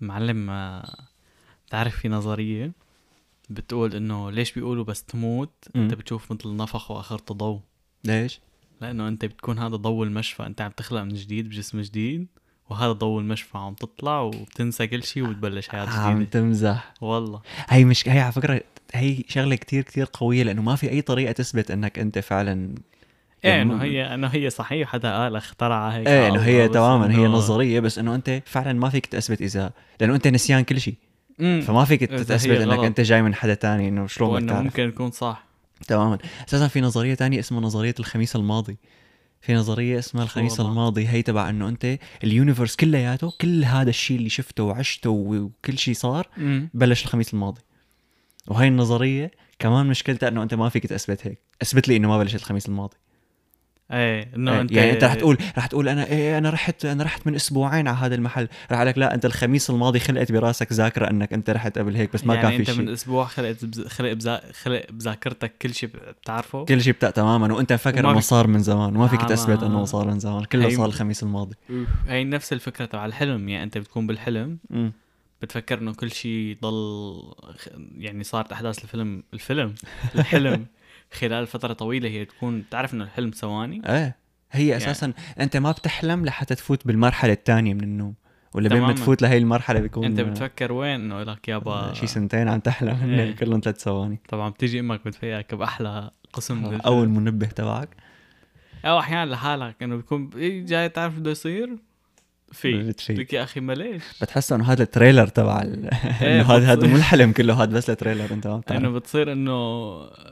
معلم آه، بتعرف في نظرية بتقول إنه ليش بيقولوا بس تموت؟ مم. أنت بتشوف مثل نفخ واخرته ضوء ليش؟ لأنه أنت بتكون هذا ضوء المشفى أنت عم تخلق من جديد بجسم جديد وهذا ضوء المشفى عم تطلع وبتنسى كل شيء وبتبلش حياة عم جديدة. تمزح. والله. هي مش هي على فكرة هي شغلة كتير كتير قوية لأنه ما في أي طريقة تثبت إنك أنت فعلا إيه إنه هي إنه هي صحيح حدا قال اخترعها هيك. إيه إنه عوضة، هي تماما هي نظرية بس إنه أنت فعلا ما فيك تثبت اذا لأنه أنت نسيان كل شيء. فما فيك تثبت إنك غلط. أنت جاي من حدا تاني إنه شلون وإنه ممكن يكون صح. تماما. أساسا في نظرية تانية اسمها نظرية الخميس الماضي. في نظرية اسمها الخميس. الماضي هي تبع إنه أنت اليونيفرس كلياته كل هذا الشيء اللي شفته وعشته وكل شيء صار مم. بلش الخميس الماضي. وهي النظرية كمان مشكلتها إنه أنت ما فيك تثبت هيك. أثبت لي إنه ما بلشت الخميس الماضي. إيه إنه إيه، أنت يعني أنت رح تقول رح تقول أنا إيه أنا رحت أنا رحت من أسبوعين على هذا المحل. رح لك لا أنت الخميس الماضي خلقت براسك ذاكرة أنك أنت رحت قبل هيك بس ما يعني كان في أنت من شيء. أسبوع خلقت بز... خلق بزا... خلق بذاكرتك كل شيء بتعرفه؟ كل شيء بتاع تماما وأنت مفكر إنه صار من زمان وما فيك تثبت إنه صار من زمان كله هي- صار الخميس الماضي. هي نفس الفكرة تبع الحلم يعني أنت بتكون بالحلم مم. بتفكر إنه كل شيء ضل يعني صارت أحداث الفيلم الفيلم الحلم. خلال فترة طويلة هي تكون تعرف انه الحلم ثواني إيه هي يعني- أساسا أنت ما بتحلم لحتى تفوت بالمرحلة الثانية من النوم ولا بين ما. تفوت لهي المرحلة بيكون أنت بتفكر وين إنه لك يابا شي سنتين عم تحلم إيه. كلهم ثلاث ثواني طبعا بتيجي أمك بتفيقك بأحلى قسم من الفيلم. أول منبه تبعك أو أحيانا لحالك إنه بيكون إيه جاي تعرف بده يصير في. لك يا أخي ما ليش بتحس إنه هذا التريلر تبع ال- إيه، إنه هذا هذا. مو الحلم كله هذا بس ال trailer أنت ما إنه بتصير إنه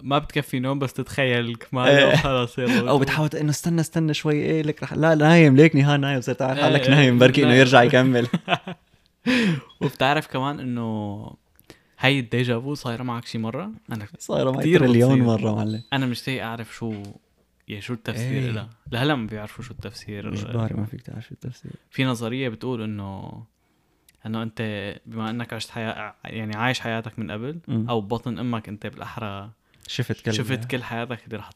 ما بتكفي نوم بس تتخيل إيه. الكمال وخلص يلا أو بتحاول إنه استنى استنى شوي إيه لك رح لا نايم ليكني ها نايم صرت عارف حالك إيه، نايم بركي إنه. يرجع يكمل وبتعرف كمان إنه هي ال déjà vu صايرة معك شي مرة أنا صايرة معي تريليون بتصير. مرة معلم أنا مشتاق أعرف شو يعني شو التفسير إيه. لها؟ لهلا ما بيعرفوا شو التفسير. اجباري ما فيك تعرف شو التفسير. في نظرية بتقول إنه إنه أنت بما إنك عشت حياة يعني عايش حياتك من قبل مم. أو ببطن أمك أنت بالأحرى شفت كل شفت كل حياتك اللي رح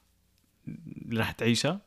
اللي رح تعيشها.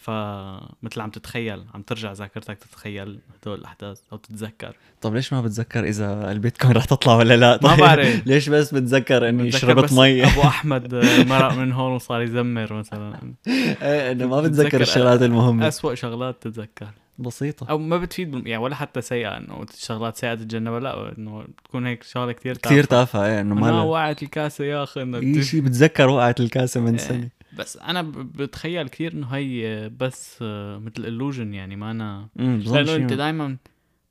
فمثل عم تتخيل عم ترجع ذاكرتك تتخيل هدول الأحداث أو تتذكر. طب ليش ما بتذكر إذا البيتكوين رح تطلع ولا لا؟ ما طيب بعرف. ليش بس بتذكر إني شربت مي؟ أبو أحمد مرق من هون وصار يزمر مثلا. إيه إنه ما بتذكر الشغلات المهمة. أسوأ شغلات تتذكر. بسيطة. أو ما بتفيد يعني ولا حتى سيئة إنه شغلات سيئة تتجنبها لا إنه تكون هيك شغلة كثير كثير تافهة. إيه إنه ما ما وقعت الكاسة يا أخي إنه اي شيء بتذكر وقعت الكاسة من إيه. بس أنا بتخيل كثير إنه هي بس مثل illusion يعني ما أنا لأنه أنت دائما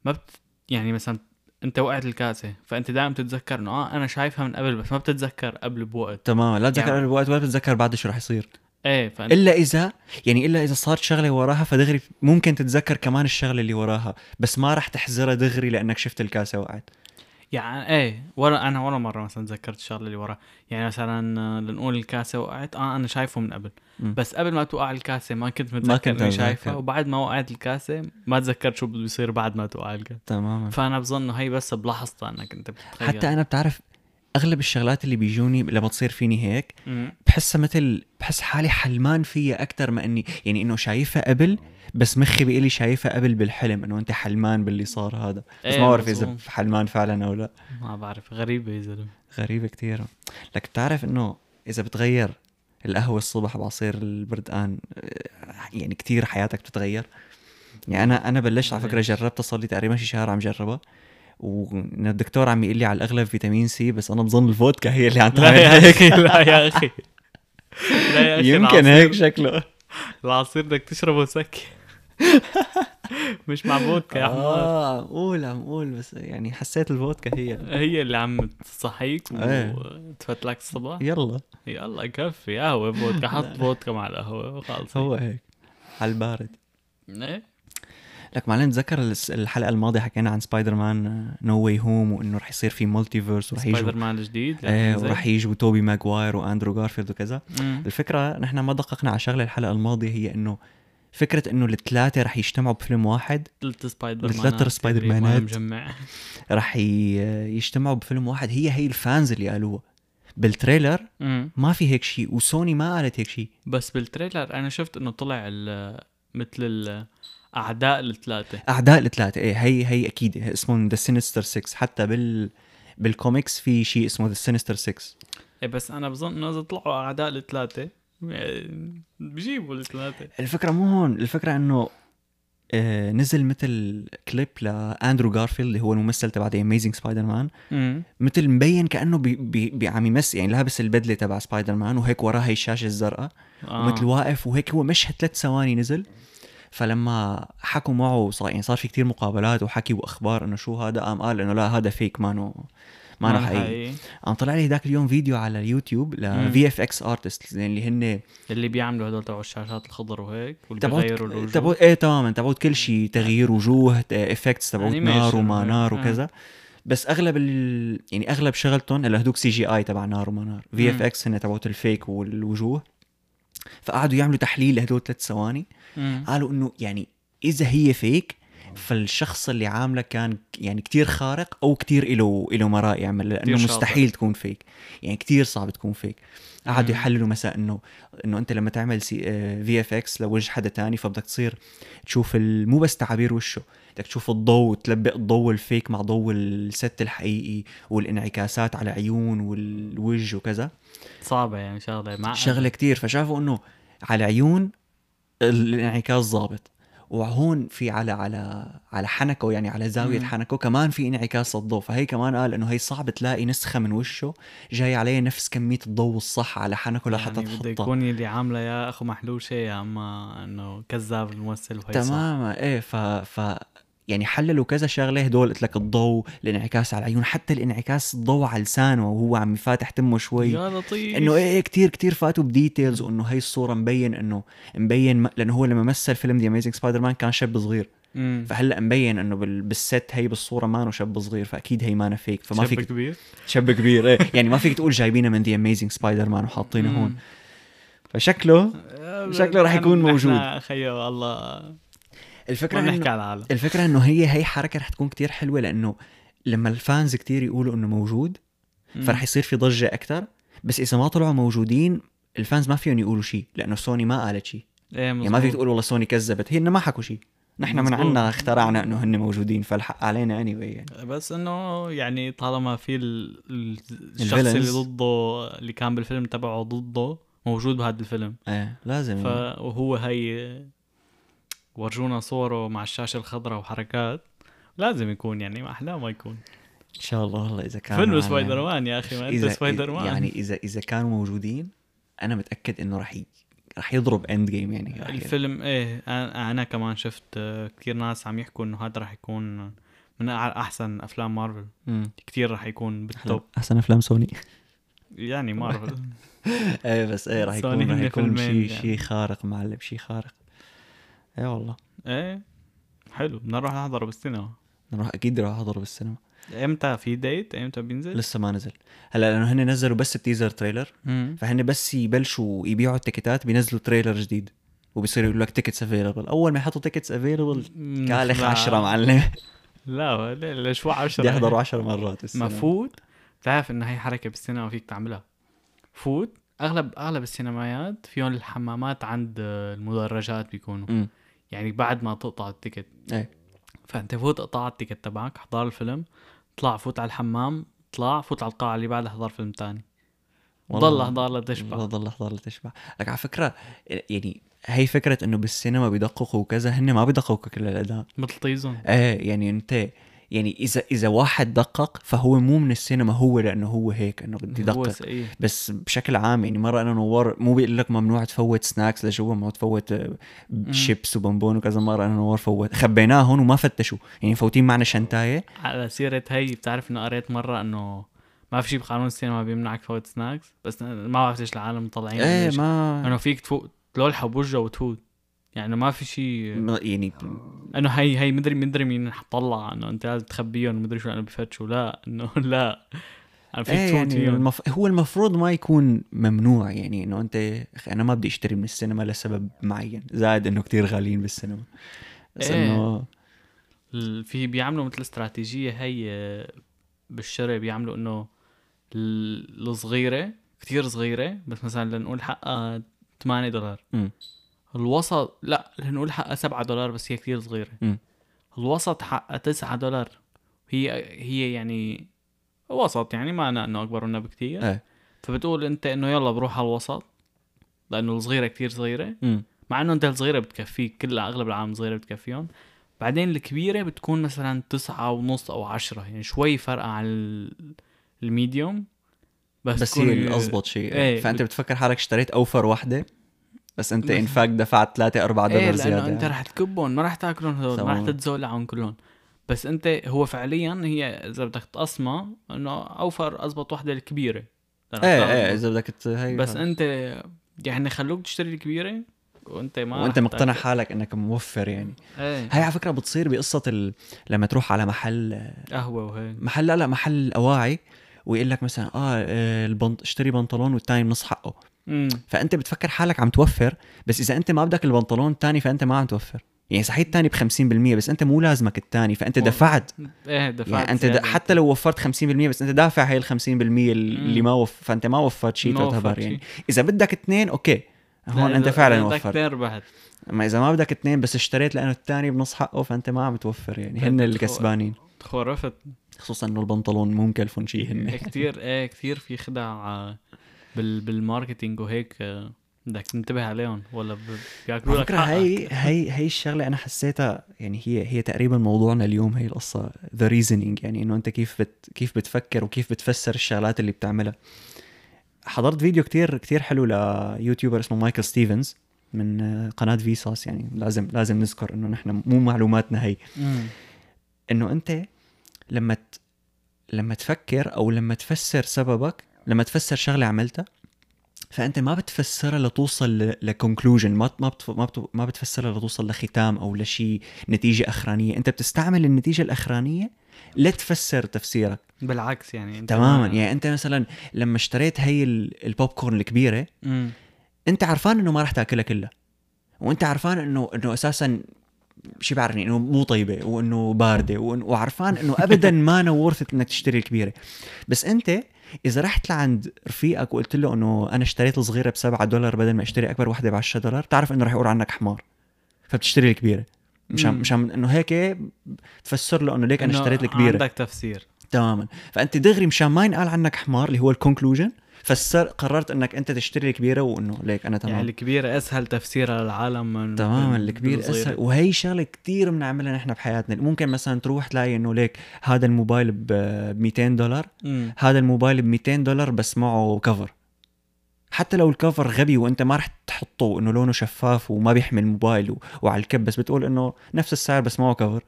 ما بت يعني مثلا أنت وقعت الكاسة فأنت دائما بتتذكر إنه آه أنا شايفها من قبل بس ما بتتذكر قبل بوقت. تماما لا تتذكر يعني- قبل الوقت ولا بتتذكر بعد شو رح يصير. إيه فأنت إلا اذا يعني إلا إذا صارت شغلة وراها فدغري ممكن تتذكر كمان الشغلة اللي وراها بس ما رح تحزرها دغري لأنك شفت الكاسة وقعت. يعني إيه ولا أنا ولا مرة مثلا تذكرت الشغله اللي ورا يعني مثلا آه، لنقول الكاسة وقعت آه أنا شايفه من قبل. مم. بس قبل ما توقع الكاسة ما كنت ما متذكر كنت إني. شايفها وبعد ما وقعت الكاسة ما تذكرت شو بده يصير بعد ما توقع الكاسة. تماما. فأنا بظن هي بس بلحظتها إنك أنت بتتخيل. حتى أنا بتعرف أغلب الشغلات اللي بيجوني لما تصير فيني هيك. بحسها مثل بحس حالي حلمان فيها أكثر ما إني يعني إنه شايفها قبل بس مخي بيقول لي شايفها قبل بالحلم إنه أنت حلمان باللي صار هذا بس إيه، ما بعرف إذا. حلمان فعلا أو لا ما بعرف غريبة يا زلمه غريبة كتير لك بتعرف إنه إذا بتغير القهوة الصبح بعصير البردقان يعني كتير حياتك بتتغير يعني أنا أنا بلشت على ليش؟ جربتها صار لي تقريبا شي شهر عم جربها والدكتور عم يقول لي على الأغلب vitamin C بس أنا بظن الفودكا هي اللي عم تعمل يا هيك. لا يا أخي. لا يا أخي يمكن هيك شكله. العصير بدك تشربه سكي. مش مع فودكا يا حمار آه قول عم قول بس يعني حسيت الفودكا هي. هي اللي عم تصحيك إيه. وتفتلك الصبح يلا. يلا كفي. قهوة فودكا. حط فودكا مع القهوة وخلص. هو هيك. على البارد. إيه. لك معلم تذكر الحلقة الماضية حكينا عن Spider-Man No Way Home وإنه رح يصير في multiverse ورح يجوا مان الجديد إيه. ورح يجوا Tobey Maguire و Andrew Garfield وكذا مم. الفكرة نحن ما دققنا على شغلة الحلقة الماضية هي إنه فكرة إنه الثلاثة رح يجتمعوا بفيلم واحد ثلاث Spider-Man ات Spider-تقريباً Man ات. مجمع رح يجتمعوا بفيلم واحد هي هي ال fans اللي قالوها بال trailer مم. ما في هيك شيء وسوني ما قالت هيك شيء بس بال trailer أنا شفت إنه طلع مثل ال أعداء الثلاثة. أعداء الثلاثة إيه هي هي أكيد اسمهم The Sinister 6 حتى بال بالكوميكس في شيء اسمه The Sinister 6 إيه بس أنا بظن إنه إذا طلعوا أعداء الثلاثة بجيبوا الثلاثة. الفكرة مو هون الفكرة إنه آه نزل مثل كليب ل Andrew Garfield اللي هو الممثل تبع The Amazing Spider-Man مثل مبين كأنه بي بي بي عم يمثل يعني لابس البدلة تبع سبايدر مان وهيك وراه هي الشاشة الزرقاء. آه. ومثل واقف وهيك هو مشهد ثلاث ثواني نزل. فلما حكوا معه صار يعني صار في كتير مقابلات وحكي وأخبار إنه شو هذا قام قال إنه لا هذا fake مانو ما أنا حقيقي. قام طلع لي ذاك اليوم فيديو على اليوتيوب ل VFX artist اللي هن اللي بيعملوا هدول تبع الشاشات الخضر وهيك واللي بيغيروا الوجوه. تبعوت إيه تماما تبعوت كل شيء تغيير وجوه effects تبعوت نار وما نار وكذا. بس أغلب ال... يعني أغلب شغلتهم هلا هدوك CGI تبع نار وما نار. VFX هن تبعوت ال fake والوجوه. فقعدوا يعملوا تحليل لهدول ثلاث ثواني. قالوا إنه يعني إذا هي fake فالشخص اللي عامله كان يعني كتير خارق أو كتير له له مراء يعمل لأنه مستحيل تكون fake يعني كتير صعب تكون fake قعدوا يحللوا مثلا إنه إنه أنت لما تعمل سي VFX لوجه حدا تاني فبدك تصير تشوف مو بس تعابير وشه بدك تشوف الضوء تلبق الضوء ال fake مع ضوء ال set الحقيقي والانعكاسات على عيون والوجه وكذا. صعبة يعني شغله مع شغلة كتير. فشافوا إنه على عيون الانعكاس ظابط وهون في على على على حنكه يعني على زاوية مم. حنكه كمان في انعكاس الضوء. فهي كمان قال إنه هي صعب تلاقي نسخة من وشه جاي عليه نفس كمية الضوء الصح على حنكه لحتى يعني بده يكون اللي عامله يا أخو محلوشه يا أما إنه كذاب الممثل وهي تماما. إيه ف ف يعني حللوا كذا شغلة هدول قلت لك الضوء الانعكاس على العيون حتى الانعكاس الضوء على لسانه وهو عم يفاتح تمه شوي. يا لطيف. إنه إيه, إيه كثير كثير فاتوا بديتيلز وإنه هي الصورة مبين إنه مبين لأنه هو لما مثل فيلم The Amazing Spider-Man كان شاب صغير. مم. فهلأ مبين إنه بال set هي بالصورة ما شاب صغير فأكيد هي ما فيك فما فيك شاب كبير؟ شاب كبير إيه. يعني ما فيك تقول جايبينه من The Amazing Spider-Man وحاطينه هون. فشكله آه، شكله راح يكون موجود. خيو الله. الفكرة إنه نحكي على العالم. الفكرة إنه هي هي حركة رح تكون كتير حلوة لأنه لما ال fans كتير يقولوا إنه موجود فرح يصير في ضجة أكثر بس إذا ما طلعوا موجودين الفانز ما فيهم يقولوا شيء لأنه سوني ما قالت شيء إيه يعني ما فيك تقول والله سوني كذبت. هي ما حكوا شيء نحن من عنا اخترعنا إنه هن موجودين فالحق علينا اني anyway يعني. بس إنه يعني طالما في الشخص اللي ضده اللي كان بالفيلم تبعه ضده موجود بهذا الفيلم. إيه لازم. ف... وهو هي ورجونا صوره مع الشاشه الخضراء وحركات لازم يكون يعني ما احلاه ما يكون. إن شاء الله والله إذا كان فيلم سبايدر مان يا أخي ما أنت سبايدر مان. يعني اذا إذا كانوا موجودين أنا متأكد إنه راح راح يضرب Endgame يعني الفيلم إيه أنا, أنا كمان شفت آه، كثير ناس عم يحكوا إنه هذا راح يكون من أحسن أفلام مارفل. كثير راح يكون بال top. أحسن أفلام سوني. يعني مارفل. إيه بس إيه راح يكون راح يكون شيء يعني. شيء خارق معلم شيء خارق. إيه والله. إيه. حلو. نروح نحضره بالسينما. نروح أكيد نروح احضره بالسينما. إمتى؟ في date إمتى بينزل؟ لسه ما نزل. هلا لأنه هن نزلوا بس ال teaser trailer. مم. فهن بس يبلشوا يبيعوا ال ticket ات بينزلوا trailer جديد. وبيصيروا يقول لك tickets available أول ما يحطوا tickets available كالخ 10 معلم. لا ليش 10 بدي احضره 10 مرات بالسينما مفوت. بتعرف انه هي حركة بالسينما فيك تعملها. فوت. أغلب أغلب السينمايات فيهم الحمامات عند المدرجات بيكونوا. م. يعني بعد ما تقطع ال ticket. إيه. فأنت فوت قطع ال ticket تبعك احضر الفيلم طلع فوت على الحمام طلع فوت على القاعة اللي بعدها احضر فيلم تاني. ضل احضر لتشبع ضل احضر لتشبع لك على فكرة يعني هي فكرة إنه بالسينما بيدققوا وكذا هن ما بيدققوا كل الأداء. مثل طيزون. إيه يعني أنت يعني اذا إذا واحد دقق فهو مو من السينما هو لأنه هو هيك إنه بدي دقق. بس بشكل عام يعني مرة أنا نور مو بيقول لك ممنوع تفوت snacks لجوا ممنوع تفوت شيبس وبونبون وكذا. مرة أنا نور فوت. خبيناهم وما فتشوا. يعني فوتين معنا شنتاية. على سيرة هي بتعرف إنه قريت مرة إنه ما في شيء بقانون السينما بيمنعك تفوت snacks بس ما بعرف ليش العالم مطلعين إيه ما إنه فيك تفوت تلولحه بوجهه وتفوت. يعني ما في شيء يعني أنه هي هي مدري مدري مين حطلع أنه أنت لازم تخبيهم مدري شو أنا بفتشوا لا أنه لا أنا فيك إيه يعني المف... هو المفروض ما يكون ممنوع يعني أنه أنت أنا ما بدي أشتري من السينما لسبب معين زائد أنه كتير غاليين بالسينما بس إيه. إنه في بيعملوا مثل استراتيجية هي بالشراء بيعملوا إنه الصغيرة كتير صغيرة بس مثلا لنقول حقها 8 دولار م. الوسط لا نقول حقها 7 دولار بس هي كتير صغيرة. م. الوسط حقها 9 دولار. هي هي يعني وسط يعني ما إنه أكبر منها بكتير. إيه. فبتقول أنت إنه يلا بروح على الوسط لأنه الصغيرة كتير صغيرة. امم مع إنه أنت الصغيرة بتكفيك كلها أغلب العالم صغيرة بتكفيهم. بعدين الكبيرة بتكون مثلا تسعة ونص أو عشرة يعني شوي فرقة عن ال- ال medium. بس, بس هي الأضبط شيء. إيه. فأنت بتفكر حالك اشتريت أوفر وحده بس انت in fact دفعت 3 4 إيه دولار لأنه زيادة أنت يعني. رح تكبهم ما رح تاكلهم هدول ما رح. تتزولعهم كلهم بس أنت هو فعليا هي إذا بدك تقسمها إنه أوفر اضبط وحدة الكبيرة إيه إيه إذا بدك هي بس خلص. أنت يعني خلوك تشتري الكبيرة وأنت ما وأنت مقتنع تاكل. حالك إنك موفر يعني إيه هاي على فكرة بتصير بقصة ال... لما تروح على محل قهوة وهيك محل لا لا محل اواعي ويقول لك مثلا آه آه، البنط اشتري بنطلون والتاني بنص حقه فأنت بتفكر حالك عم توفر بس إذا أنت ما بدك البنطلون الثاني فأنت ما عم توفر يعني صحيح الثاني ب 50% بس أنت مو لازمك الثاني فأنت. دفعت إيه دفعت يعني انت. زيادة. حتى لو وفرت 50% بس أنت دافع هي ال 50% اللي. ما وف... فأنت ما وفرت شيء تعتبر وفرت يعني شي. إذا بدك اثنين أوكي هون أنت فعلا إذا بدك وفرت اثنين ربحت أما إذا ما بدك اثنين بس اشتريت لأنه الثاني بنص حقه فأنت ما عم توفر يعني هن بتخو- الكسبانين تخرفت خصوصا إنه البنطلون مو مكلفهم شيء هن كثير إيه كثير في خدع بال بال marketing وهيك آه، بدك تنتبه عليهم ولا بياكلوا لك فكرة حقك. هي هي هي الشغلة أنا حسيتها يعني هي هي تقريبا موضوعنا اليوم هي القصة the reasoning يعني إنه أنت كيف بت كيف بتفكر وكيف بتفسر الشغلات اللي بتعملها حضرت فيديو كتير كتير حلو ل YouTuber اسمه مايكل ستيفنز من آه، قناة Vsauce يعني لازم لازم نذكر إنه نحن مو معلوماتنا هي. إنه أنت لما ت... لما تفكر أو لما تفسر سببك لما تفسر شغلة عملتها فأنت ما بتفسرها لتوصل ل conclusion ما ما. ما. ما بتفسرها لتوصل لختام أو لشيء نتيجة أخرانية أنت بتستعمل النتيجة الأخرانية لتفسر تفسيرك بالعكس يعني أنت تماما ما- يعني أنت مثلا لما اشتريت هي ال- البوب كورن الكبيرة مم. أنت عرفان إنه ما رح تأكلها كلها وأنت عرفان انه إنه أساسا شي بعرفني إنه مو طيبة وإنه باردة وعرفان إنه ابدا مانو worth it إنك تشتري الكبيرة بس أنت إذا رحت لعند رفيقك وقلت له إنه أنا اشتريت الصغيرة ب 7 دولار بدل ما أشتري أكبر وحدة ب 10 دولار تعرف إنه رح يقول عنك حمار فبتشتري الكبيرة. مشان. مشان إنه هيك تفسر له إنه ليك أنا اشتريت الكبيرة. عندك تفسير. تماما. فأنت دغري مشان ما ينقال عنك حمار اللي هو الكونكلوجن فسر قررت إنك أنت تشتري الكبيره وإنه ليك أنا تمام يعني الكبيرة أسهل تفسيرها للعالم من تماما الكبير. أسهل وهي شغلة كثير بنعملها نحن بحياتنا ممكن مثلا تروح تلاقي إنه ليك هذا الموبايل ب 200 دولار. هذا الموبايل ب 200 دولار بس معه كفر حتى لو الكفر غبي وأنت ما رح تحطه إنه لونه شفاف وما بيحمل موبايل و... وعلى الكب بس بتقول إنه نفس السعر بس معه كفر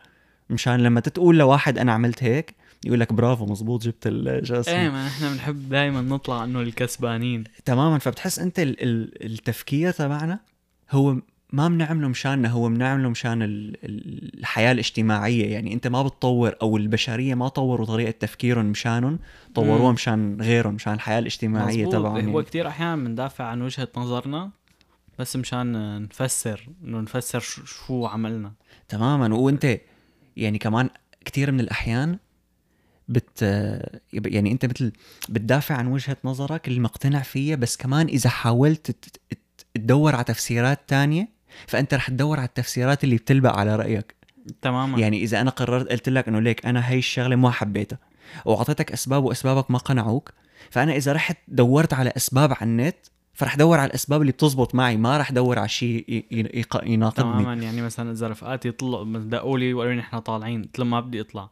مشان لما تقول لواحد أنا عملت هيك يقول لك برافو مزبوط جبت ال- شو اسمه إيه ما إحنا بنحب دائما نطلع إنه الكسبانين تماما فبتحس أنت ال- ال- التفكير تبعنا هو ما بنعمله مشاننا هو بنعمله مشان ال- ال- الحياة الاجتماعية يعني أنت ما بتطور أو البشرية ما طوروا طريقة تفكيرهم مشانهم طوروها. مشان غيرهم مشان الحياة الاجتماعية مزبوط. تبعهم هو يعني. كتير أحيانا بندافع عن وجهة نظرنا بس مشان نفسر إنه نفسر شو- شو عملنا تماما وأنت يعني كمان كثير من الأحيان بت يعني أنت مثل بتدافع عن وجهة نظرك اللي مقتنع فيها بس كمان إذا حاولت تدور على تفسيرات تانية فأنت رح تدور على التفسيرات اللي بتلبق على رأيك. تماما. يعني إذا أنا قررت قلت لك إنه ليك أنا هاي الشغلة ما حبيتها وأعطيتك أسباب وأسبابك ما قنعوك فأنا إذا رحت دورت على أسباب على النت فرح دور على الأسباب اللي بتزبط معي ما رح دور على شيء يناقضني. تماما. يعني مثلا إذا رفقاتي طلعوا دقوا لي وقالوا لي نحن طالعين قلت لهم ما بدي أطلع.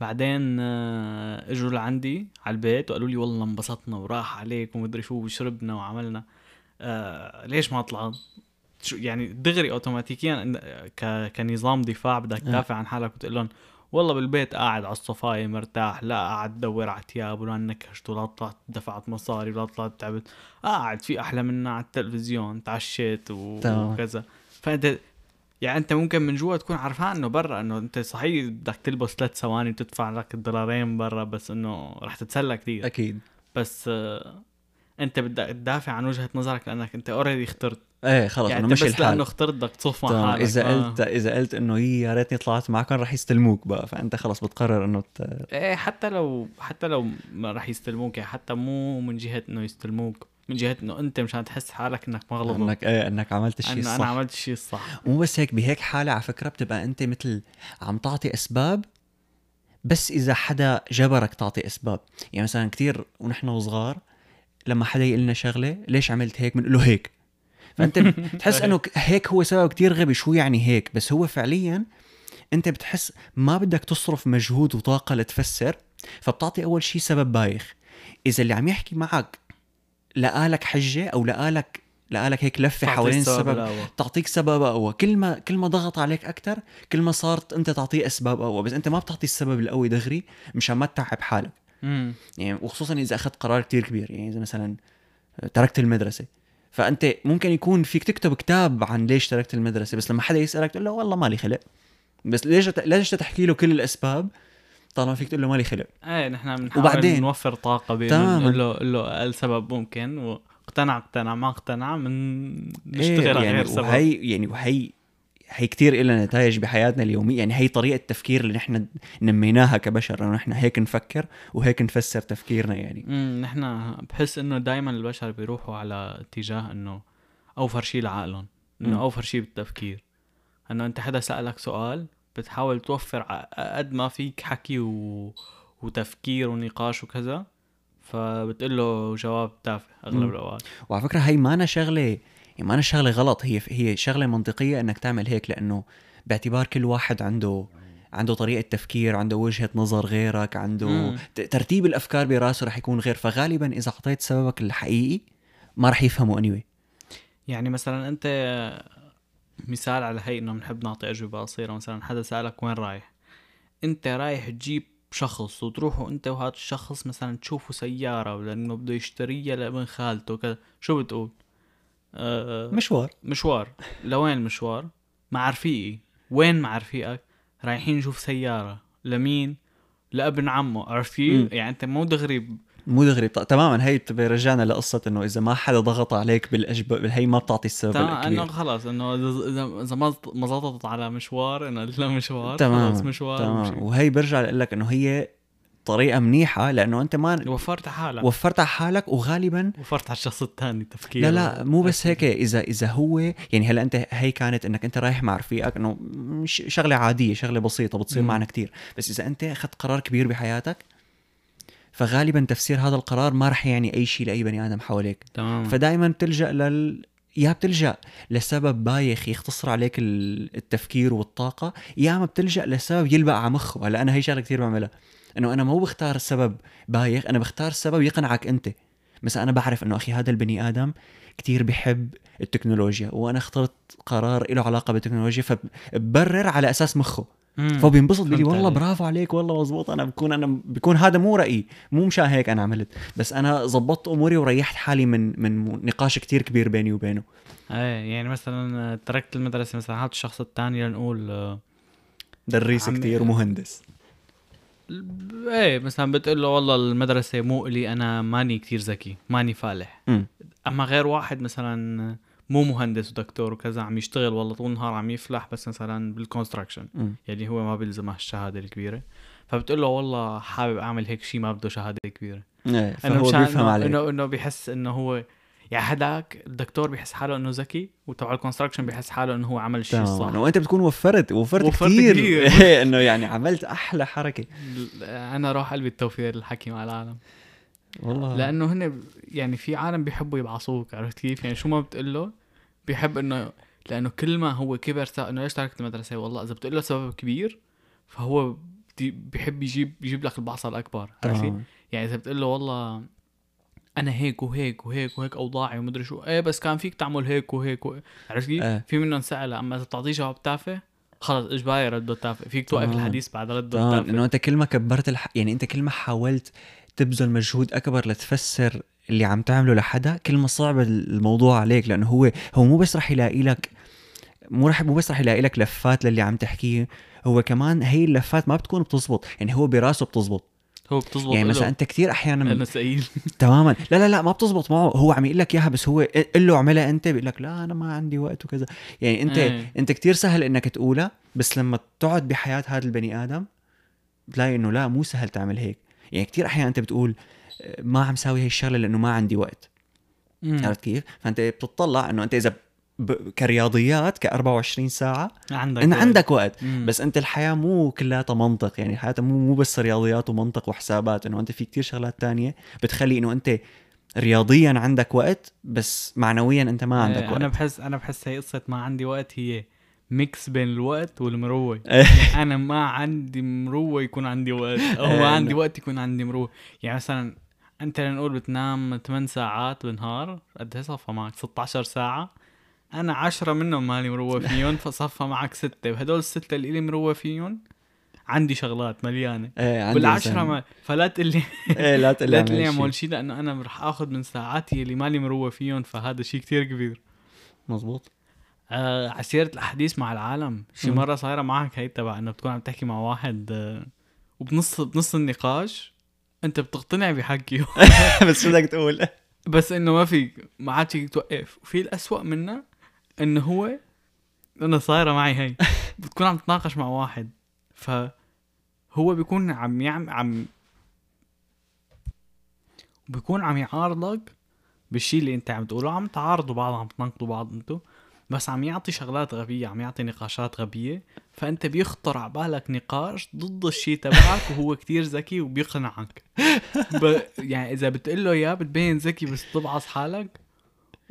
بعدين آه، اجوا لعندي على البيت وقالوا لي والله انبسطنا وراح عليك ومدري شو وشربنا وعملنا آه ليش ما طلعت شو يعني دغري اوتوماتيكيا ك... كنظام دفاع بدك آه. تدافع عن حالك وتقول لهم والله بالبيت قاعد على الصفاية مرتاح لا قاعد تدور على تياب ولا نكشت ولا طلعت دفعت مصاري ولا طلعت تعبت قاعد في أحلى منا على التلفزيون تعشيت. وكذا فأنت يعني انت ممكن من جوا تكون عارفان انه برا انه انت صحيح بدك تلبس ثلاث ثواني وتدفع لك الدولارين برا بس انه رح تتسلى كثير أكيد. بس آه انت بدك تدافع عن وجهة نظرك لأنك انت اوريدي اخترت. إيه خلص يعني إنه انت مش بس لأنه الحال. اخترت بدك تصف مع حالك. إذا آه. قلت إذا قلت إنه هي يا ريتني طلعت معكم رح يستلموك بقى. فأنت خلص بتقرر إنه ت... إيه حتى لو حتى لو ما رح يستلموك يعني حتى مو من جهة إنه يستلموك. من جهه انه انت مشان تحس حالك إنك مغلط إنك إيه إنك عملت الشيء الصح أنا عملت الشيء الصح. مو بس هيك بهيك حالة على فكرة بتبقى أنت مثل عم تعطي أسباب بس إذا حدا جبرك تعطي أسباب. يعني مثلا كثير ونحن وصغار لما حدا يقول لنا شغلة ليش عملت هيك؟ بنقول له هيك. فأنت بتحس إنه هيك هو سبب كتير غبي شو يعني هيك؟ بس هو فعليا أنت بتحس ما بدك تصرف مجهود وطاقة لتفسر فبتعطي أول شيء سبب بايخ. إذا اللي عم يحكي معك لقالك حجة أو لقالك لقالك هيك لفة حوالين السبب. تعطيك سبب اقوى كل ما كل ما ضغط عليك أكثر كل ما صارت أنت تعطيه أسباب اقوى بس أنت ما بتعطي السبب القوي دغري مشان ما تتعب حالك. مم. يعني وخصوصا إذا أخذت قرار كتير كبير. يعني إذا مثلا تركت المدرسة. فأنت ممكن يكون فيك تكتب كتاب عن ليش تركت المدرسة بس لما حدا يسألك تقول له والله مالي خلق. بس ليش ليش تحكي له كل الأسباب؟ طالما فيك تقول له مالي خلق إيه نحن بنحاول وبعدين؟ نوفر طاقة بانه نقول له له السبب ممكن واقتنع اقتنع. ما اقتنع من نشتغل إيه على يعني غير سبب. وهي يعني وهي هي كتير لها نتائج بحياتنا اليومية. يعني هي طريقة تفكير اللي نحن نميناها كبشر انه نحن هيك نفكر وهيك نفسر تفكيرنا يعني. امم نحن بحس إنه دائما البشر بيروحوا على اتجاه إنه أوفر شيء لعقلهم إنه أوفر شيء بالتفكير. إنه أنت حدا سألك سؤال بتحاول توفر قد ما فيك حكي و... وتفكير ونقاش وكذا فبتقول له جواب تافه أغلب الأوقات. وعلى فكرة هي ما أنا شغلة يعني ما أنا شغلة غلط هي هي شغلة منطقية إنك تعمل هيك لأنه باعتبار كل واحد عنده عنده طريقة تفكير عنده وجهة نظر غيرك عنده مم. ترتيب الأفكار براسه رح يكون غير فغالبا إذا أعطيت سببك الحقيقي ما رح يفهمه اني يعني مثلا أنت مثال على هي إنه بنحب نعطي أجوبة قصيرة. مثلا حدا سألك وين رايح؟ أنت رايح تجيب شخص وتروحوا أنت وهذا الشخص مثلا تشوفوا سيارة لأنه بده يشتريها لابن خالته كذا شو بتقول؟ أه مشوار. مشوار. لوين المشوار؟ مع رفيقي وين مع رفيقك رايحين نشوف سيارة. لمين؟ لابن عمه. عرفتي يعني أنت مو دغري مو دغري. تماما هي بيرجعنا لقصة إنه إذا ما حدا ضغط عليك بالاجب هي ما بتعطي السبب تمام إنه خلص إنه إذا اذا ما زبطت على مشوار إنه لا مشوار تمام خلص مشوار تمام وهي برجع لك إنه هي طريقة منيحة لأنه أنت ما وفرت على حالك. وفرت على حالك وغالبا وفرت على الشخص الثاني تفكير لا لا مو بس هيك اذا إذا هو يعني هلأ أنت هي كانت إنك أنت رايح مع رفيقك إنه شغلة عادية شغلة بسيطة بتصير معنا كتير. بس إذا أنت أخذت قرار كبير بحياتك فغالبا تفسير هذا القرار ما رح يعني أي شيء لأي بني آدم حواليك. تمام. فدائما بتلجأ لل يا بتلجأ لسبب بايخ يختصر عليك التفكير والطاقة يا اما بتلجأ لسبب يلبق على مخه هلا أنا هي شغلة كثير بعملها. إنه أنا مو بختار السبب بايخ أنا بختار السبب يقنعك أنت. مثلا أنا بعرف إنه أخي هذا البني آدم كتير بحب التكنولوجيا وأنا اخترت قرار له علاقة بالتكنولوجيا فببرر على أساس مخه. فبينبسط بيقول والله برافو عليك والله مزبوط أنا بكون أنا بكون هذا مو رأيي مو مشان هيك أنا عملت بس أنا زبطت أموري وريحت حالي من من نقاش كتير كبير بيني وبينه. إيه يعني مثلا تركت المدرسة مثلا هذا الشخص الثاني لنقول آه، دريس كتير ومهندس إيه مثلا بتقول له والله المدرسة مو إلي أنا ماني كتير ذكي ماني فالح. م. أما غير واحد مثلا مو مهندس ودكتور وكذا عم يشتغل والله طول النهار عم يفلح بس مثلا بال construction يعني هو ما بيلزمه الشهادة الكبيرة. فبتقول له والله حابب أعمل هيك شيء ما بده شهادة كبيرة. إيه فهو بيفهم عليك. إنه إنه بيحس إنه هو يعني هداك الدكتور بيحس حاله إنه ذكي وتبع ال construction بيحس حاله إنه هو عمل شيء صح. وأنت بتكون وفرت وفرت, وفرت كثير, كثير. إيه، إنه يعني عملت أحلى حركة. أنا روح قلبي التوفير الحكي مع العالم. والله. لأنه هن يعني في عالم بيحبوا يبعصوك عرفت كيف؟ يعني شو ما بتقول له بيحب إنه لأنه كل ما هو كبر إنه ليش تركت المدرسة. والله إذا بتقول له سبب كبير فهو بيحب يجيب يجيب لك البعصه الأكبر. عرفتي؟ يعني إذا بتقول له والله أنا هيك وهيك وهيك وهيك أوضاعي ومدري شو. إيه بس كان فيك تعمل هيك وهيك و... عرفت كيف؟ آه. في منهم سأل أما إذا بتعطيه جواب تافه خلص اجباري رده تافه فيك توقف الحديث بعد رده تافه إنه أنت كل ما كبرت الح... يعني أنت كل ما حاولت تبذل مجهود أكبر لتفسر اللي عم تعمله لحدا كل ما صعب الموضوع عليك لأنه هو هو مو بس رح يلاقي لك مو رح مو بس رح يلاقي لك لفات للي عم تحكيه هو كمان هي اللفات ما بتكون بتزبط يعني هو براسه بتزبط. هو بتزبط يعني مثلا أنت كثير أحيانا لأنه ثقيل تماما. لا لا لا ما بتزبط معه هو عم يقول لك إياها بس هو قل له اعملها أنت بيقول لك لا أنا ما عندي وقت وكذا. يعني أنت إيه. أنت كثير سهل إنك تقولها بس لما تقعد بحياة هذا البني آدم بتلاقي إنه لا مو سهل تعمل هيك. يعني كثير أحيانا أنت بتقول ما عم ساوي هي الشغلة لأنه ما عندي وقت. عرفت كيف؟ فأنت بتطلع إنه أنت إذا ب... كرياضيات ك 24 ساعة عندك إن وقت. عندك وقت مم. بس أنت الحياة مو كلها منطق يعني الحياة مو مو بس رياضيات ومنطق وحسابات إنه أنت في كتير شغلات تانية بتخلي إنه أنت رياضيا عندك وقت بس معنويا أنت ما عندك إيه، وقت أنا بحس أنا بحس هي قصة ما عندي وقت هي ميكس بين الوقت والمروه إيه. أنا ما عندي مروه يكون عندي وقت أو إيه، ما عندي. وقت يكون عندي مروه يعني مثلا أنت لنقول بتنام 8 ساعات بالنهار قد إيه صفى معك؟ 16 ساعة. أنا عشرة منهم مالي مروه فيهم فصفى معك ستة. وهدول الستة اللي لي مروه فيهم عندي شغلات مليانة. إيه عندي بالعشرة مثلاً- ما فلا تقول لي إيه لا تقول لي لا تقول لي اعمل شيء لأنه أنا رح آخذ من ساعاتي اللي مالي مروه فيهم فهذا شيء كتير كبير. مزبوط. آه عسيرة الأحاديث مع العالم. شي مم. مرة صايرة معك هي تبع إنه بتكون عم تحكي مع واحد آه وبنص بنص النقاش. أنت بتقتنع بحكيه بس شو بدك تقول؟ بس إنه ما فيك ما عاد فيك توقف. وفي الأسوأ منها إنه هو أنا صايرة معي هي بتكون عم تتناقش مع واحد. فهو بيكون عم يعم عم بيكون عم يعارضك بالشيء اللي أنت عم تقوله. عم تعارضوا بعض عم تناقضوا بعض انتو بس عم يعطي شغلات غبية عم يعطي نقاشات غبية فأنت بيخطر على بالك نقاش ضد الشيء تبعك وهو كتير ذكي وبيقنعك. ب... يعني إذا بتقول له بتبين ذكي بس تبعص حالك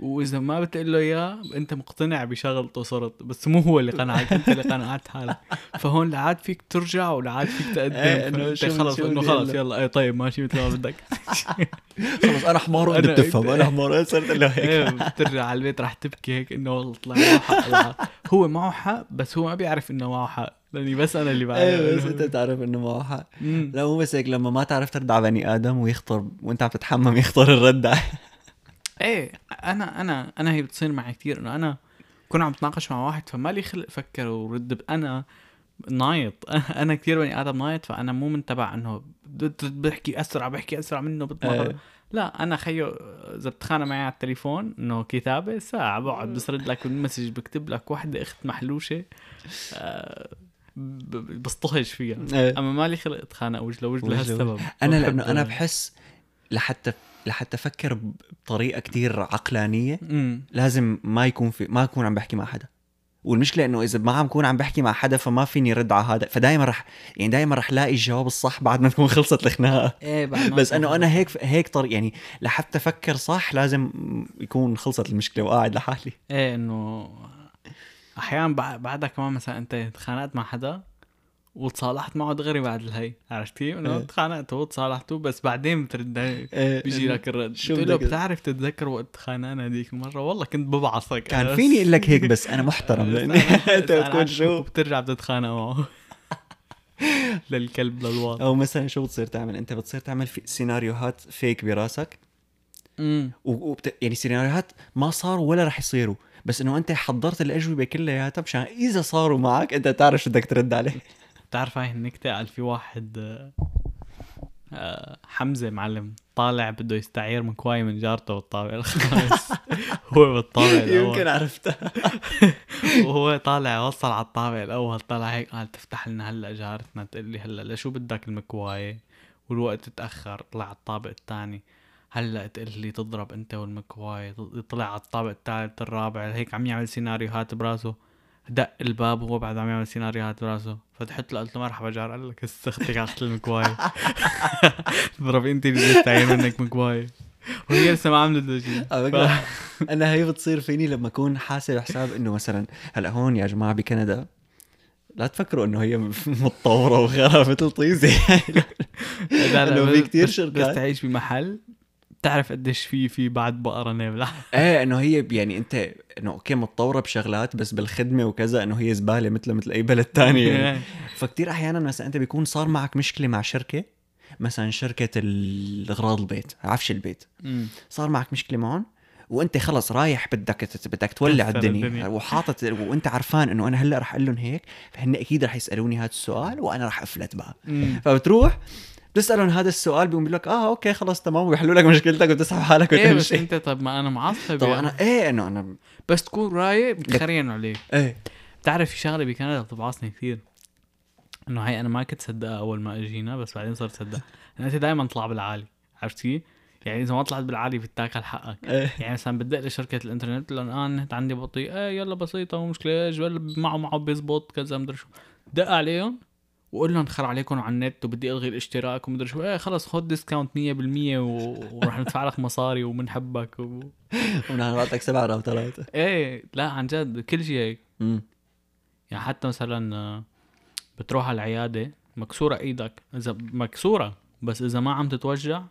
وإذا ما بتقول له إياه أنت مقتنع بشغلته صرت بس مو هو اللي قنعك أنت اللي قنعت حالك فهون لعاد فيك ترجع ولعاد فيك تقدم. إيه، شو- خلص إنه خلص؟ يلا. اي طيب ماشي مثل ما بدك. خلص أنا حمار وأنت بتفهم. أنا حمار صرت له إيه هيك بترجع على البيت رح تبكي هيك إنه والله طلع معه حق. هو معه حق بس هو ما بيعرف إنه معه حق. لاني بس أنا اللي بعرف. إيه بس أنت تعرف إنه معه حق. لا مو بس هيك لما ما تعرف ترد على بني آدم ويخطر وأنت عم تتحمم يخطر الرد عليه. إيه. أنا أنا أنا هي بتصير معي كثير إنه أنا كون عم بتناقش مع واحد فما لي خلق أفكر ورد أنا نايط. أنا كثير بني آدم نايط فأنا مو من تبع إنه بحكي أسرع بحكي أسرع منه إيه. لا أنا خيو إذا بتخانق معي على التليفون إنه كتابة ساعة بقعد بس رد لك بالمسج بكتب لك وحدة أخت محلوشة آه، ب- ب- بصطهش فيها. إيه. أما مالي خلق أتخانق وجه لوجه وجه لهالسبب. أنا لأنه أنا بحس لحتى لحتى أفكر بطريقة كتير عقلانية. امم لازم ما يكون في ما أكون عم بحكي مع حدا. والمشكلة إنه إذا ما عم كون عم بحكي مع حدا فما فيني رد على هذا. فدائما رح يعني دائما رح لاقي الجواب الصح بعد ما تكون خلصت الخناقة. إيه بعد ما بس انه أنا هيك هيك طريق يعني لحتى أفكر صح لازم يكون خلصت المشكلة وقاعد لحالي. إيه إنه أحيانا بع- بعدها كمان مثلا أنت تخانقت مع حدا وتصالحت معه دغري بعد الهي عرفت كيف؟ إنه إيه. تخانقتوا وتصالحتوا بس بعدين بترد هي بيجي لك الرد. شو بتقول له بتعرف تتذكر وقت تخانقنا هذيك المره والله كنت ببعصك. كان فيني أقول لك هيك بس أنا محترم لأني أنت بتكون شو؟ وبترجع بتتخانق معه. للكلب للواطي أو مثلا شو بتصير تعمل؟ أنت بتصير تعمل في سيناريوهات فيك براسك. امم وبت... يعني سيناريوهات ما صاروا ولا رح يصيروا. بس إنه أنت حضرت الأجوبة كلياتها مشان إذا صاروا معك أنت تعرف شو بدك ترد عليه. بتعرف هاي النكتة؟ قال في واحد آه، آه، حمزة معلم طالع بده يستعير مكواي من جارته بالطابق الخامس. هو بالطابق يمكن الأول عرفتها. وهو طالع وصل على الطابق الأول طلع هيك قال تفتح لنا هلا جارتنا تقول لي هلا لشو بدك المكواية والوقت تأخر طلع على الطابق الثاني. هلا تقول لي تضرب أنت والمكواية طلع على الطابق الثالث الرابع هيك عم يعمل سيناريوهات براسه. دق الباب وهو بعد عم يعمل سيناريوهات براسه. فتحت له قلت له مرحبا جار قال لك هسه أختك اخت المكواية ضرب انت اللي تستعين منك مكواية وهي لسه ما عملت شيء. أنا هي بتصير فيني لما أكون حاسب حساب إنه مثلا هلأ هون يا جماعة بكندا لا تفكروا إنه هي متطورة وغيرها مثل طيزه لا لا في بس- شركات. بس تعيش بمحل بتعرف قديش في في بعد بقرة نابلة إيه إنه هي يعني أنت إنه أوكي متطورة بشغلات بس بالخدمة وكذا إنه هي زبالة مثل مثل أي بلد تاني يعني. فكتير أحيانا مثلا أنت بيكون صار معك مشكلة مع شركة مثلا شركة الأغراض البيت عفش البيت. صار معك مشكلة معهم وأنت خلص رايح بدك بدك تولع الدنيا, الدنيا. وحاطط وأنت عرفان إنه أنا هلأ رح أقول لهم هيك فهن أكيد رح يسألوني هذا السؤال وأنا رح أفلت بقى أمم. فبتروح بتسالهم هذا السؤال بيقول لك آه أوكي خلص تمام. ويحلوا لك مشكلتك وتسحب حالك إيه بس وتمشي أنت طب ما أنا معصب طب يعني. أنا إيه إنه أنا بس تكون رايق بتخرينوا عليك. إيه. بتعرف في شغلة بكندا بتبعصني كثير. إنه هي أنا ما كنت صدقها أول ما أجينا بس بعدين صرت صدقها. إنه أنت دائما طلع بالعالي عرفت كيف؟ يعني إذا ما طلعت بالعالي بتاكل حقك. إيه. يعني مثلا بدق لشركه الإنترنت لأن أنا النت عندي بطيء. إيه يلا بسيطة مو مشكلة. جوال معه معه بيزبط كذا مدري شو. دق عليهم. وقول لهم خرا عليكم على النت وبدي ألغي الاشتراك ومدري شو. إيه خلص خد discount 100% و... وراح ندفع لك مصاري وبنحبك و... نعطيك سبع راوترات إيه لا عن جد كل شيء هيك. يعني حتى مثلا آه، بتروح على العيادة مكسورة إيدك. إذا مكسورة بس إذا ما عم تتوجع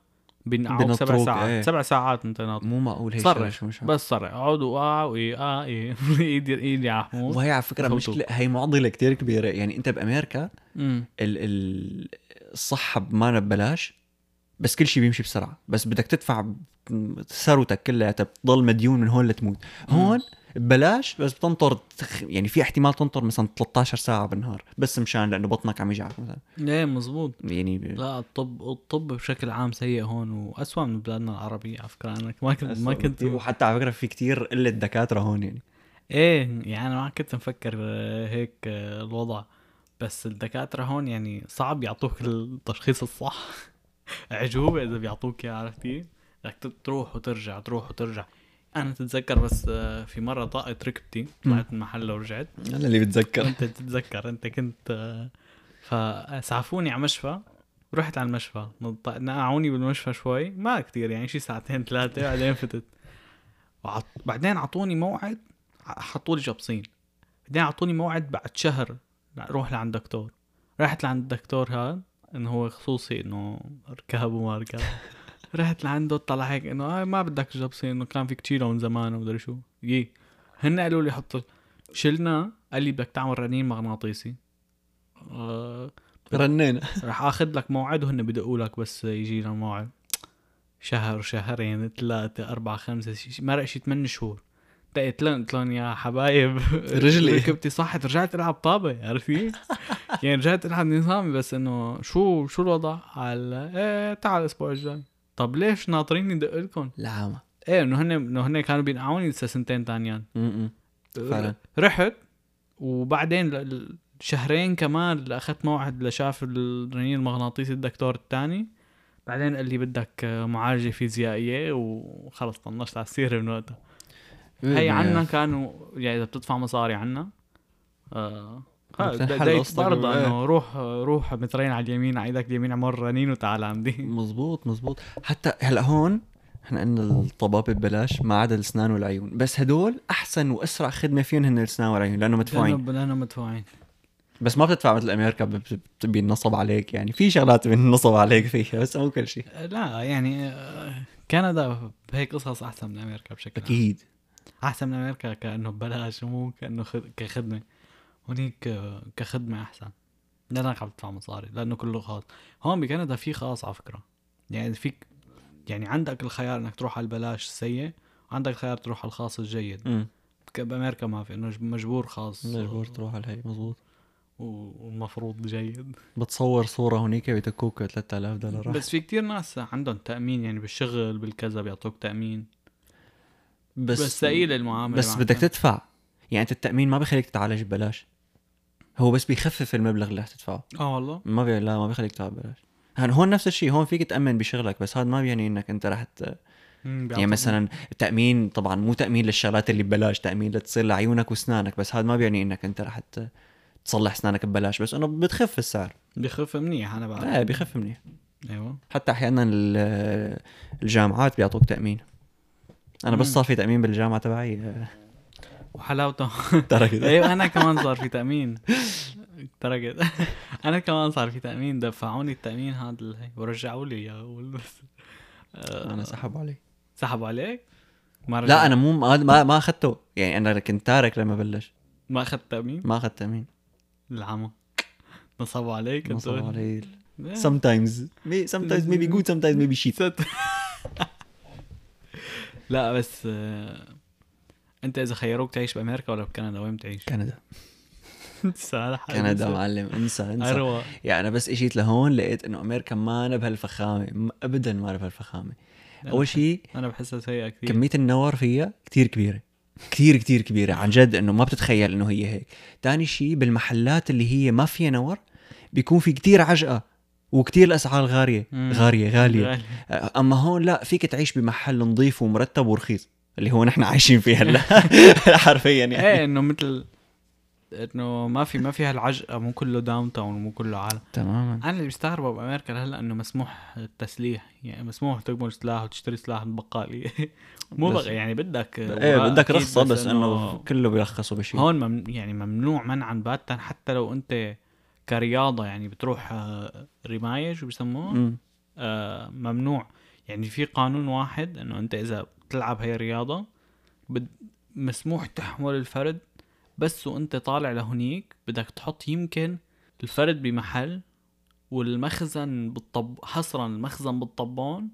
بينقعوك سبع ساعات. إيه. سبع ساعات أنت ناطر مو معقول هيك. شو مش بس صرع اقعد وقع وايه آه إيه ايدي ايدي على حمود وهي على فكرة. مشكلة هي معضلة كتير كبيرة. يعني أنت بأمريكا ال ال الصحة ما ببلاش بس كل شيء بيمشي بسرعة. بس بدك تدفع ثروتك كلها بتضل مديون من هون لتموت. هون ببلاش بس بتنطر تخ- يعني في احتمال تنطر مثلا 13 ساعة بالنهار بس مشان لأنه بطنك عم يجعك مثلا. إيه مزبوط. يعني ب- لا الطب الطب بشكل عام سيء هون وأسوأ من بلادنا العربية على فكرة. أنا ما كنت ما كنت وحتى على فكرة في كتير قلة دكاترة هون يعني. إيه يعني ما كنت مفكر آه، هيك آه، الوضع. بس الدكاترة هون يعني صعب يعطوك التشخيص الصح. عجوبة إذا بيعطوك إياه عرفتي بدك تروح وترجع تروح وترجع. أنا تتذكر بس آه، في مرة طاقت ركبتي طلعت المحل ورجعت. أنا اللي بتذكر. أنت تتذكر أنت كنت آه، فسعفوني على مشفى رحت على المشفى. نقعوني بالمشفى شوي. ما كتير يعني شي ساعتين ثلاثة بعدين فتت. وعط... بعدين أعطوني موعد حطوا لي جبصين بعدين أعطوني موعد بعد شهر روح لعند دكتور. رحت لعند الدكتور هذا إنه هو خصوصي إنه ركاب وما ركاب رحت لعنده طلع هيك إنه آه ما بدك جبصين إنه كان فيك تشيله من زمان ومدري شو. يي هن قالوا لي حط شلنا قال لي بدك تعمل رنين مغناطيسي. آه رنينا رح آخذ لك موعد وهن بدقوا لك بس يجي لنا موعد. شهر شهرين ثلاثة أربعة خمسة مرق شي ثمان شهور. دقيت لهم قلت لهم يا حبايب. رجلي. ركبتي صحت رجعت ألعب طابة عرفتي؟ يعني رجعت ألعب نظامي بس إنه شو شو الوضع؟ قال إيه تعال الأسبوع الجاي. طب ليش ناطريني دق لكم؟ العامة إيه إنه هن إنه هن كانوا بينقعوني لسه سنتين تانيان م-م. فعلا. رحت وبعدين شهرين كمان اخذت موعد لشاف الرنين المغناطيسي الدكتور الثاني بعدين قال لي بدك معالجة فيزيائية وخلص طنشت على السيرة من وقتها هي عنا كانوا يعني إذا بتدفع مصاري عنا آه بديت قصتك برضه إيه. إنه روح روح مترين على اليمين على إيدك اليمين عمر رنين وتعال عندي. مزبوط مزبوط حتى هلأ هون إحنا قلنا الطبابة ببلاش ما عدا الأسنان والعيون. بس هدول أحسن وأسرع خدمة فيهم هن الأسنان والعيون لأنه مدفوعين. لأنه مدفوعين. بس ما بتدفع مثل أمريكا بينصب عليك يعني. في شغلات بينصب عليك فيها بس مو كل شيء. لا يعني آه، كندا بهيك قصص أحسن من أمريكا بشكل. أكيد. أحسن من أمريكا كأنه ببلاش ومو كأنه خد... كخدمة. هونيك آه، كخدمة أحسن. لانك عم تدفع مصاري لأنه كله خاص. هون بكندا في خاص على فكرة. يعني فيك يعني عندك الخيار إنك تروح على البلاش السيء وعندك الخيار تروح على الخاص الجيد. ك- بأمريكا ما في إنه مجبور خاص. مجبور تروح على هي مزبوط و- والمفروض جيد. بتصور صورة هونيك بيتكوك 3000 دولار. بس في كتير ناس عندهم تأمين يعني بالشغل بالكذا بيعطوك تأمين. بس بس ثقيلة المعاملة بس. بدك تدفع. يعني أنت التأمين ما بيخليك تتعالج ببلاش. هو بس بيخفف المبلغ اللي رح تدفعه. آه والله. ما بي... لا ما بيخليك تدفع ببلاش. هن هون نفس الشيء هون فيك تأمن بشغلك بس هذا ما بيعني إنك أنت رح ت... يعني مثلا التأمين طبعا مو تأمين للشغلات اللي ببلاش تأمين لتصير لعيونك واسنانك بس هذا ما بيعني إنك أنت رح. تصلح اسنانك ببلاش بس إنه بتخف السعر. بخف منيح أنا بعرف. إيه بيخف منيح. أيوه. حتى أحيانا ال- الجامعات بيعطوك تأمين. أنا بس. صار في تأمين بالجامعة تبعي آه، وحلاوته تركت أيوه أنا كمان صار في تأمين. تركت أنا كمان صار في تأمين. دفعوني التأمين هذا ورجعوا لي اياه أنا سحبوا علي. سحبوا عليك؟ ما لا أنا مو ما ما, أخذته. يعني أنا كنت تارك لما بلش. ما أخذت تأمين؟ ما أخذت تأمين. العمى. نصبوا عليك نصبوا علي. إيه. sometimes. Sometimes maybe good sometimes maybe shit. لا بس آه، انت اذا خيروك تعيش بأمريكا ولا بكندا وين بتعيش؟ كندا. كندا معلم انسى انسى. أروى. يعني أنا بس اجيت لهون لقيت إنه أمريكا ما أنا بهالفخامة ابدا ما أنا بهالفخامة. أول شيء أنا بحسها سيئة كثير. كمية النور فيها كتير كبيرة كتير كتير كبيرة. عن جد إنه ما بتتخيل إنه هي هيك. تاني شيء بالمحلات اللي هي ما فيها نور بيكون في كتير عجقة وكتير الاسعار غاليه. غالية. غالية. غالي. أما هون لا فيك تعيش بمحل نظيف ومرتب ورخيص. اللي هو نحن عايشين فيه هلا. حرفيا يعني. إيه إنه مثل إنه ما في ما في هالعجقه مو كله downtown ومو كله عالم. تماما. أنا اللي مستغربه بامريكا لهلا إنه مسموح التسليح يعني مسموح تقبل سلاح وتشتري سلاح من بقالي. مو بس- بقى يعني بدك إيه بدك رخصة بس إنه كله بيرخصوا بشيء هون مم يعني ممنوع منعا باتا حتى لو أنت كرياضة يعني بتروح آه، رمايه شو بسموه. آه ممنوع. يعني في قانون واحد إنه أنت إذا بتلعب هي الرياضه مسموح تحمل الفرد بس وانت طالع لهنيك بدك تحط يمكن الفرد بمحل والمخزن بالطب حصرا المخزن بالطبان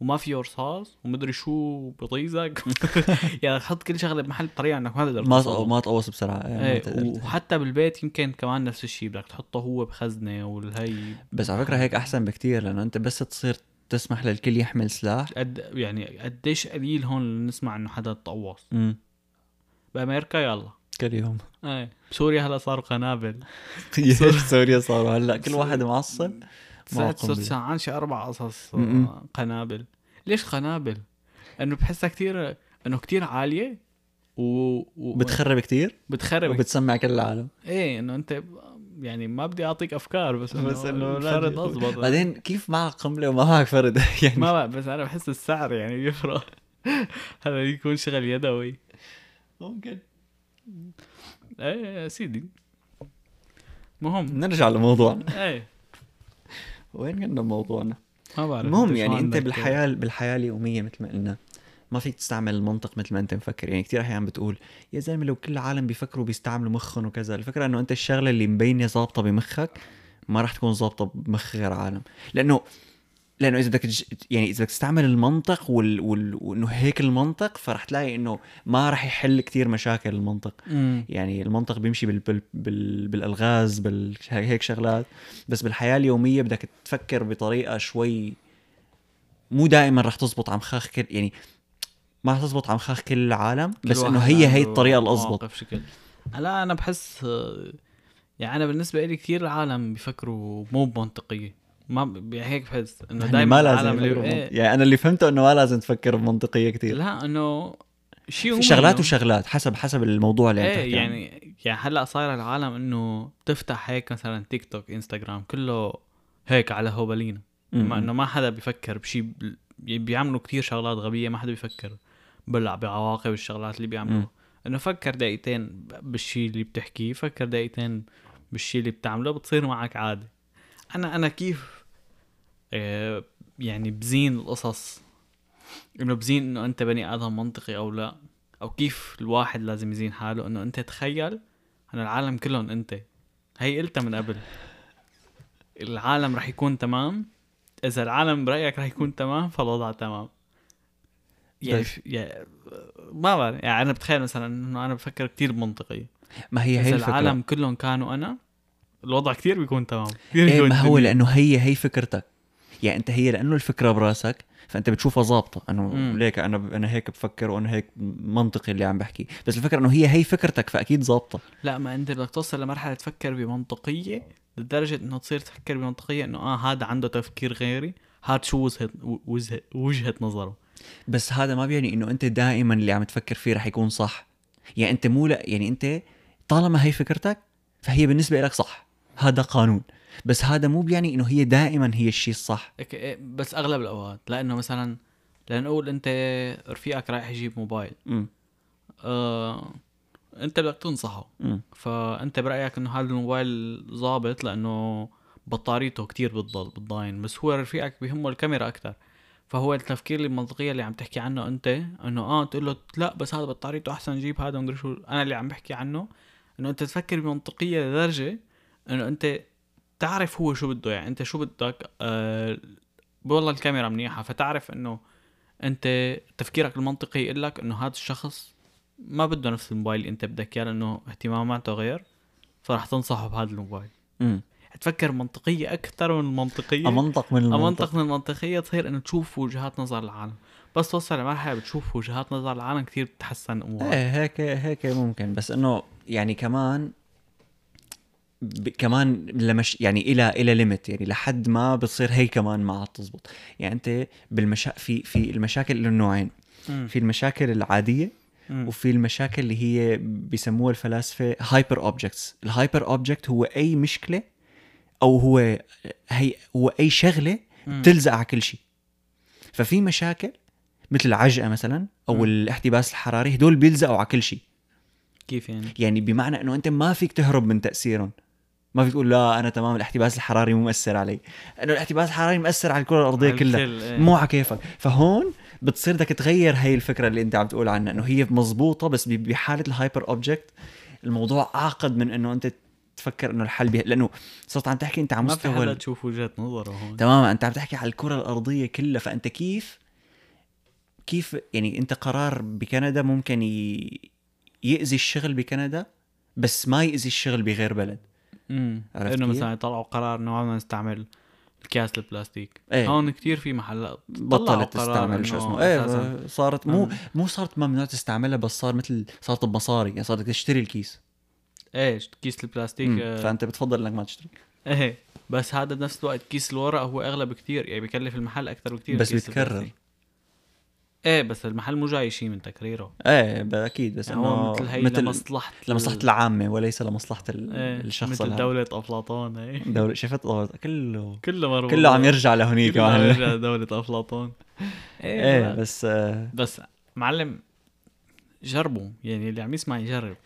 وما فيه رصاص ومدري شو بطيزك يعني تحط كل شغلة بمحل بطريقة انك ما تقدر ما. ما تقوص بسرعة ما إيه. وحتى بالبيت يمكن كمان نفس الشيء بدك تحطه هو بخزنة والهي بس على فكرة هيك أحسن بكتير لأنه أنت بس تصير تسمح للكل يحمل سلاح؟ قد يعني قديش قليل هون نسمع إنه حدا تقوص امم بأمريكا يلا. كل يوم. إيه. بسوريا هلا صاروا قنابل. سوريا صاروا. هلا كل واحد معصب. صرت صرت. ساعان شي أربع قصص. آه، قنابل. ليش قنابل؟ إنه بحسها كتير إنه كتير عالية و, و... بتخرب كتير؟ بتخرب. وبتسمع كل العالم. إيه إنه أنت يعني ما بدي أعطيك أفكار بس إنه بس الفرد دي- أضبط. بعدين كيف معك قنبلة وما معك فرد؟ يعني ما بقى بس أنا بحس السعر يعني بيفرق. هذا يكون شغل يدوي. ممكن. إيه يا سيدي. مهم. نرجع لموضوعنا. إيه. وين كنا بموضوعنا؟ ما بعرف المهم يعني أنت؟ بالحياة بالحياة اليومية مثل ما قلنا ما فيك تستعمل المنطق مثل ما انت مفكر. يعني كثير أحيانا بتقول يا زلمة لو كل العالم بيفكروا بيستعملوا مخهم وكذا. الفكرة إنه أنت الشغلة اللي مبينة ظابطة بمخك ما راح تكون ظابطة بمخ غير عالم. لأنه لأنه إذا بدك يعني إذا بدك تستعمل المنطق وال... وال... وإنه هيك المنطق فرح تلاقي إنه ما راح يحل كتير مشاكل المنطق. أمم. يعني المنطق بيمشي بال... بال... بال... بالألغاز بال... هيك شغلات. بس بالحياة اليومية بدك تفكر بطريقة شوي مو دائما رح تزبط على مخاخ كل يعني ما رح تزبط على مخاخ كل العالم كل بس إنه هي هي الطريقة الاضبط شكل لا أنا بحس يعني أنا بالنسبة لي كثير العالم بيفكروا مو بمنطقية ما هيك بحس إنه يعني دائما العالم اللي بمنطق. إيه يعني أنا اللي فهمته إنه ما لازم تفكر بمنطقية كثير لا إنه شيء في شغلات وشغلات حسب حسب الموضوع اللي إيه عنه. يعني يعني هلا صاير العالم إنه بتفتح هيك مثلا تيك توك انستغرام كله هيك على م. إنه ما حدا بيفكر بشيء بيعملوا كتير شغلات غبية ما حدا بيفكر بلع بعواقب الشغلات اللي. بيعملوها. إنه فكر دقيقتين بالشيء اللي بتحكيه فكر دقيقتين بالشيء اللي بتعمله بتصير معك عادي أنا أنا كيف آه يعني بزين القصص؟ إنه بزين إنه أنت بني آدم منطقي أو لا؟ أو كيف الواحد لازم يزين حاله؟ إنه أنت تخيل ان العالم كلهم أنت. هي قلتها من قبل. العالم رح يكون تمام. إذا العالم برأيك رح يكون تمام فالوضع تمام. يعني, بس- يعني ما بعرف يعني أنا بتخيل مثلا إنه أنا بفكر كتير بمنطقي. ما هي هي الفكرة. العالم كلهم كانوا أنا الوضع كتير بيكون تمام. كتير إيه بيكون ما هو. لأنه هي هي فكرتك. يعني أنت هي لأنه الفكرة براسك فأنت بتشوفها ظابطة. انه. ليك أنا أنا هيك بفكر وأنا هيك منطقي اللي عم بحكي. بس الفكرة إنه هي هي فكرتك فأكيد ظابطة. لا ما أنت بدك توصل لمرحلة تفكر بمنطقية لدرجة إنه تصير تفكر بمنطقية إنه آه هذا عنده تفكير غيري. هاد شو وجهه وجهة, نظره. بس هذا ما بيعني إنه أنت دائما اللي عم تفكر فيه رح يكون صح. يعني أنت مو لا يعني أنت طالما هي فكرتك فهي بالنسبة لك صح. هذا قانون. بس هذا مو بيعني إنه هي دائما هي الشيء الصح. إيه، بس أغلب الأوقات. لأنه مثلا لنقول أنت رفيقك رايح يجيب موبايل. امم آه أنت بدك تنصحه. امم فأنت برأيك إنه هذا الموبايل ظابط؟ لأنه بطاريته كتير بتضل بتضاين. بس هو رفيقك بيهمه الكاميرا أكثر فهو التفكير المنطقية اللي عم تحكي عنه أنت إنه آه تقول له لا بس هذا بطاريته أحسن جيب هذا ومدري شو. أنا اللي عم بحكي عنه إنه أنت تفكر بمنطقية لدرجة إنه أنت تعرف هو شو بده. يعني أنت شو بدك؟ آه والله الكاميرا منيحة فتعرف إنه أنت تفكيرك المنطقي يقول لك إنه هذا الشخص ما بده نفس الموبايل اللي أنت بدك إياه لأنه اهتماماته غير فراح تنصحه بهذا الموبايل. تفكر منطقية أكثر من المنطقية أمنطق من المنطق. أمنطق من المنطقية تصير إنه تشوف وجهات نظر العالم. بس توصل لمرحلة بتشوف وجهات نظر العالم كثير بتحسن أمورك. إيه هيك هيك ممكن. بس إنه يعني كمان ب... كمان لمش يعني إلى إلى limit يعني لحد ما بتصير هي كمان ما عاد تزبط. يعني أنت بالمشا في في المشاكل له نوعين. في المشاكل العادية وفي المشاكل اللي هي بيسموها الفلاسفة hyper objects ال hyper object هو أي مشكلة أو هو هي هو أي شغلة بتلزق على كل شيء. ففي مشاكل مثل العجقة مثلا أو م. الاحتباس الحراري هدول بيلزقوا على كل شيء. كيف يعني؟ يعني بمعنى إنه أنت ما فيك تهرب من تأثيرهم. ما فيك تقول لا أنا تمام الاحتباس الحراري مو مؤثر علي. إنه الاحتباس الحراري مؤثر على الكرة الأرضية كلها. إيه. مو على كيفك. فهون بتصير بدك تغير هي الفكرة اللي أنت عم تقول عنها إنه هي مزبوطه بس بحالة ال hyper object الموضوع اعقد من إنه أنت تفكر إنه الحل بيه لأنه صرت عم تحكي أنت على مستوى ما في تشوف وجهة نظره هون. تماما أنت عم تحكي على الكرة الأرضية كلها فأنت كيف كيف يعني أنت قرار بكندا ممكن يأذي الشغل بكندا بس ما يأذي الشغل بغير بلد. امم إنه مثلا يطلعوا قرار إنه ما نستعمل الكاس البلاستيك. إيه. هون كثير في محلات بطلت تستعمل شو اسمه. إيه صارت مو مو صارت ممنوع تستعملها بس صار مثل صارت بمصاري يعني صارت تشتري الكيس. إيه كيس البلاستيك آه. فأنت بتفضل إنك ما تشتري. إيه بس هذا بنفس الوقت كيس الورق هو أغلى بكثير يعني بكلف المحل أكثر بكثير بس بيتكرر. إيه بس المحل مو جاي شيء من تكريره. إيه أكيد بس يعني إنه مثل هي مثل لمصلحة لمصلحة العامة وليس لمصلحة إيه الشخص مثل دولة أفلاطون إيه. دولة شفت كله. كله مربوط كله عم يرجع لهونيك كله عم يرجع لدولة أفلاطون. إيه, إيه بس آه. بس معلم جربوا يعني اللي عم يسمع يجرب.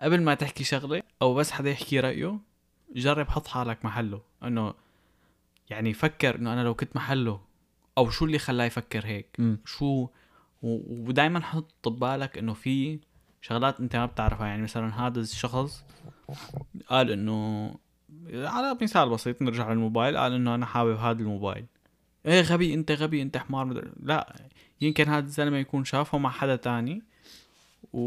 قبل ما تحكي شغلة أو بس حدا يحكي رأيه جرب حط حالك محله. إنه يعني فكر إنه أنا لو كنت محله أو شو اللي خلاه يفكر هيك؟ م. شو؟ ودائما حط ببالك إنه في شغلات أنت ما بتعرفها. يعني مثلا هذا الشخص قال إنه على مثال بسيط نرجع للموبايل. قال إنه أنا حابب هذا الموبايل. إيه غبي أنت غبي أنت حمار. لا. يمكن هذا الزلمة يكون شافه مع حدا تاني. و...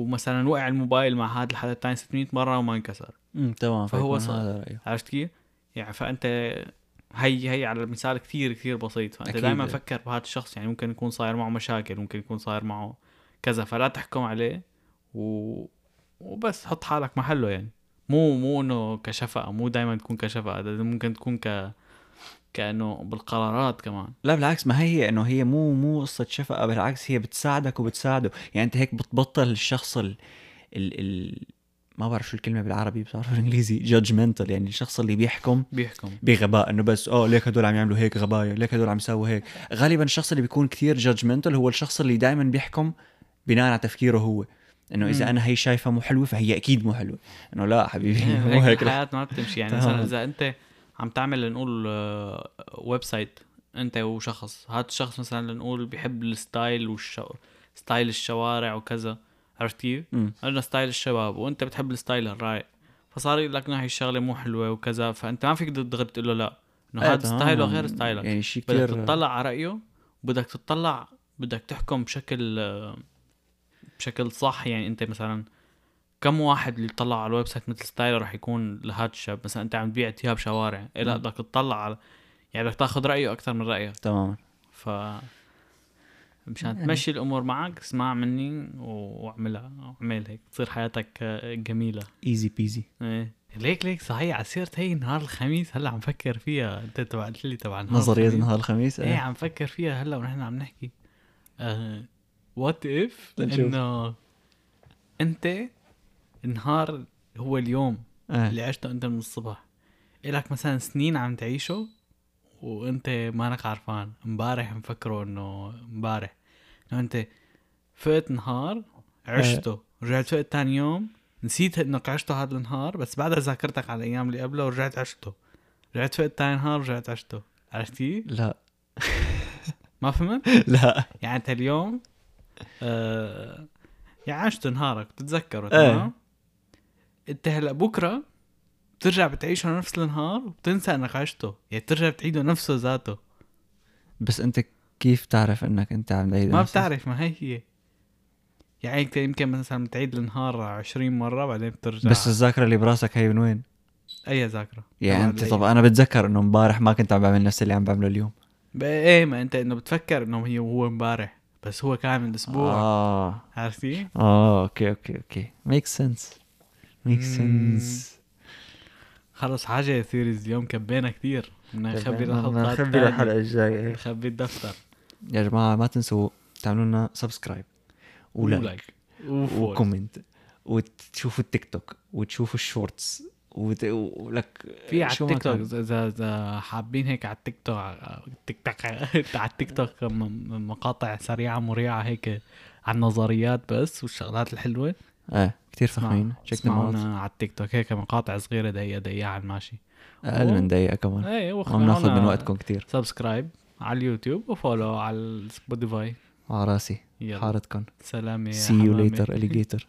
ومثلا وقع الموبايل مع هذا الحدا الثاني 600 مرة وما انكسر. امم تمام فهو صار. عرفت كيف؟ يعني فأنت هي هي على مثال كثير كثير بسيط. فأنت دائما فكر بهذا الشخص يعني ممكن يكون صاير معه مشاكل ممكن يكون صاير معه كذا فلا تحكم عليه و... وبس حط حالك محله يعني. مو مو إنه كشفقه مو دائما تكون كشفقه ممكن تكون ك كأنه بالقرارات كمان. لا بالعكس ما هي إنه هي مو مو قصة شفقة بالعكس هي بتساعدك وبتساعده. يعني أنت هيك بتبطل الشخص ال ال, ال... ما بعرف شو الكلمة بالعربي بعرف بالإنجليزي judgmental يعني الشخص اللي بيحكم بيحكم. بغباء إنه بس آه ليك هدول عم يعملوا هيك غبايا ليك هدول عم يساووا هيك. غالبا الشخص اللي بيكون كثير judgmental هو الشخص اللي دائما بيحكم بناء على تفكيره هو. إنه إذا أنا هي شايفها مو حلوة فهي أكيد مو حلوة. إنه لا حبيبي مو هيك الحياة ما بتمشي. يعني مثلا إذا أنت عم تعمل لنقول website أنت وشخص. هذا الشخص مثلا لنقول بيحب ال style والش... style الشوارع وكذا. عرفت كيف؟ أنا style الشباب وأنت بتحب ال style الرايق فصار يقول لك هي الشغلة مو حلوة وكذا فأنت ما فيك دغري تقول له لا. إنه هذا style ه غير style ك. يعني شيء بدك تطلع على رأيه وبدك تطلع بدك تحكم بشكل بشكل صح. يعني أنت مثلا كم واحد اللي طلع على ال website مثل style ه رح يكون لهذا الشاب؟ مثلا أنت عم تبيع ثياب شوارع إيه لا بدك تطلع على يعني بدك تاخذ رأيه أكثر من رأيك. تماما. ف مشان يعني. تمشي الأمور معك اسمع مني واعملها. اعمل هيك تصير حياتك جميلة. easy peasy إيه. ليك ليك صحيح على سيرة هي نهار الخميس هلا عم فكر فيها. أنت تبعت لي تبع نهار نظرية نهار الخميس إيه عم فكر فيها هلا ونحن عم نحكي. what uh, if إنه أنت النهار هو اليوم آه. اللي عشته انت من الصبح إلك مثلا سنين عم تعيشه وانت مانك عارفان امبارح مفكره انه امبارح إنه انت فقت نهار عشته رجعت فقت تاني يوم نسيت انك عشته هذا النهار بس بعدها ذاكرتك على الأيام اللي قبله ورجعت عشته رجعت فقت تاني نهار ورجعت عشته عرفتي؟ لا ما فهمت؟ لا يعني انت اليوم آه يعني عشت نهارك بتتذكره إيه. تمام؟ انت هلا بكرة بترجع بتعيشه نفس النهار وبتنسى انك عشته. يعني بترجع بتعيده نفسه ذاته. بس انت كيف تعرف انك انت عم تعيد ما بتعرف ما هي. هي يعني انت يمكن مثلا بتعيد النهار 20 مرة بعدين بترجع. بس الذاكرة اللي براسك هي من وين؟ أي ذاكرة. يعني انت طب أنا بتذكر إنه امبارح ما كنت عم بعمل نفس اللي عم بعمله اليوم. إيه ما أنت إنه بتفكر إنه هي هو امبارح بس هو كان من أسبوع آه عرفتي؟ آه okay okay okay. make sense make sense خلص حاجة theories اليوم كبينا كثير بدنا نخبي بدنا نخبي الحلقة الجاية. نخبي الدفتر. يا جماعة ما تنسوا تعملوا لنا subscribe و like و comment وتشوفوا التيك توك وتشوفوا ال shorts وت... ولك في على التيك توك اذا اذا حابين هيك على ال TikTok TikTok على التيك توك مقاطع سريعة مريعة هيك عن النظريات بس والشغلات الحلوة. إيه. كثير فخمين. check اسمعونا على التيك توك. هيك مقاطع صغيرة دقيقة دقيقة على الماشي. أقل من دقيقة كمان. إيه ما بناخذ من وقتكم كثير subscribe على ال YouTube و follow على ال Spotify على راسي. حارتكم سلامة see you later alligator